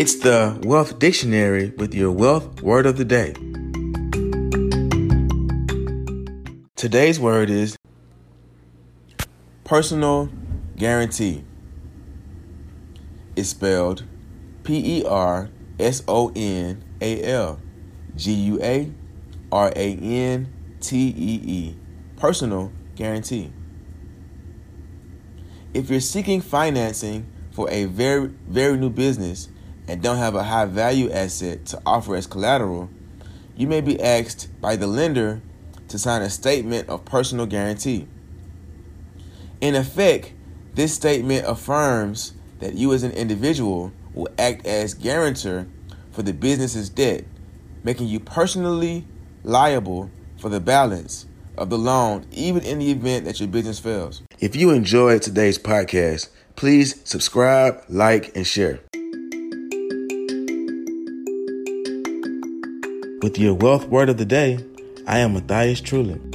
It's the Wealth Dictionary with your wealth word of the day. Today's word is personal guarantee. It's spelled P E R S O N A L G U A R A N T E E. Personal guarantee. If you're seeking financing for a very, very new business, and don't have a high value asset to offer as collateral, you may be asked by the lender to sign a statement of personal guarantee. In effect, this statement affirms that you as an individual will act as guarantor for the business's debt, making you personally liable for the balance of the loan, even in the event that your business fails. If you enjoyed today's podcast, please subscribe, like, and share. With your wealth word of the day, I am Matthias Trulin.